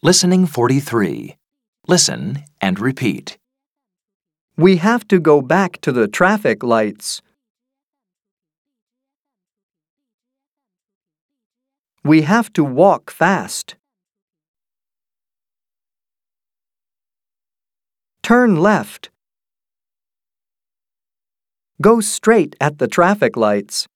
Listening 43. Listen and repeat. We have to go back to the traffic lights. We have to walk fast. Turn left. Go straight at the traffic lights.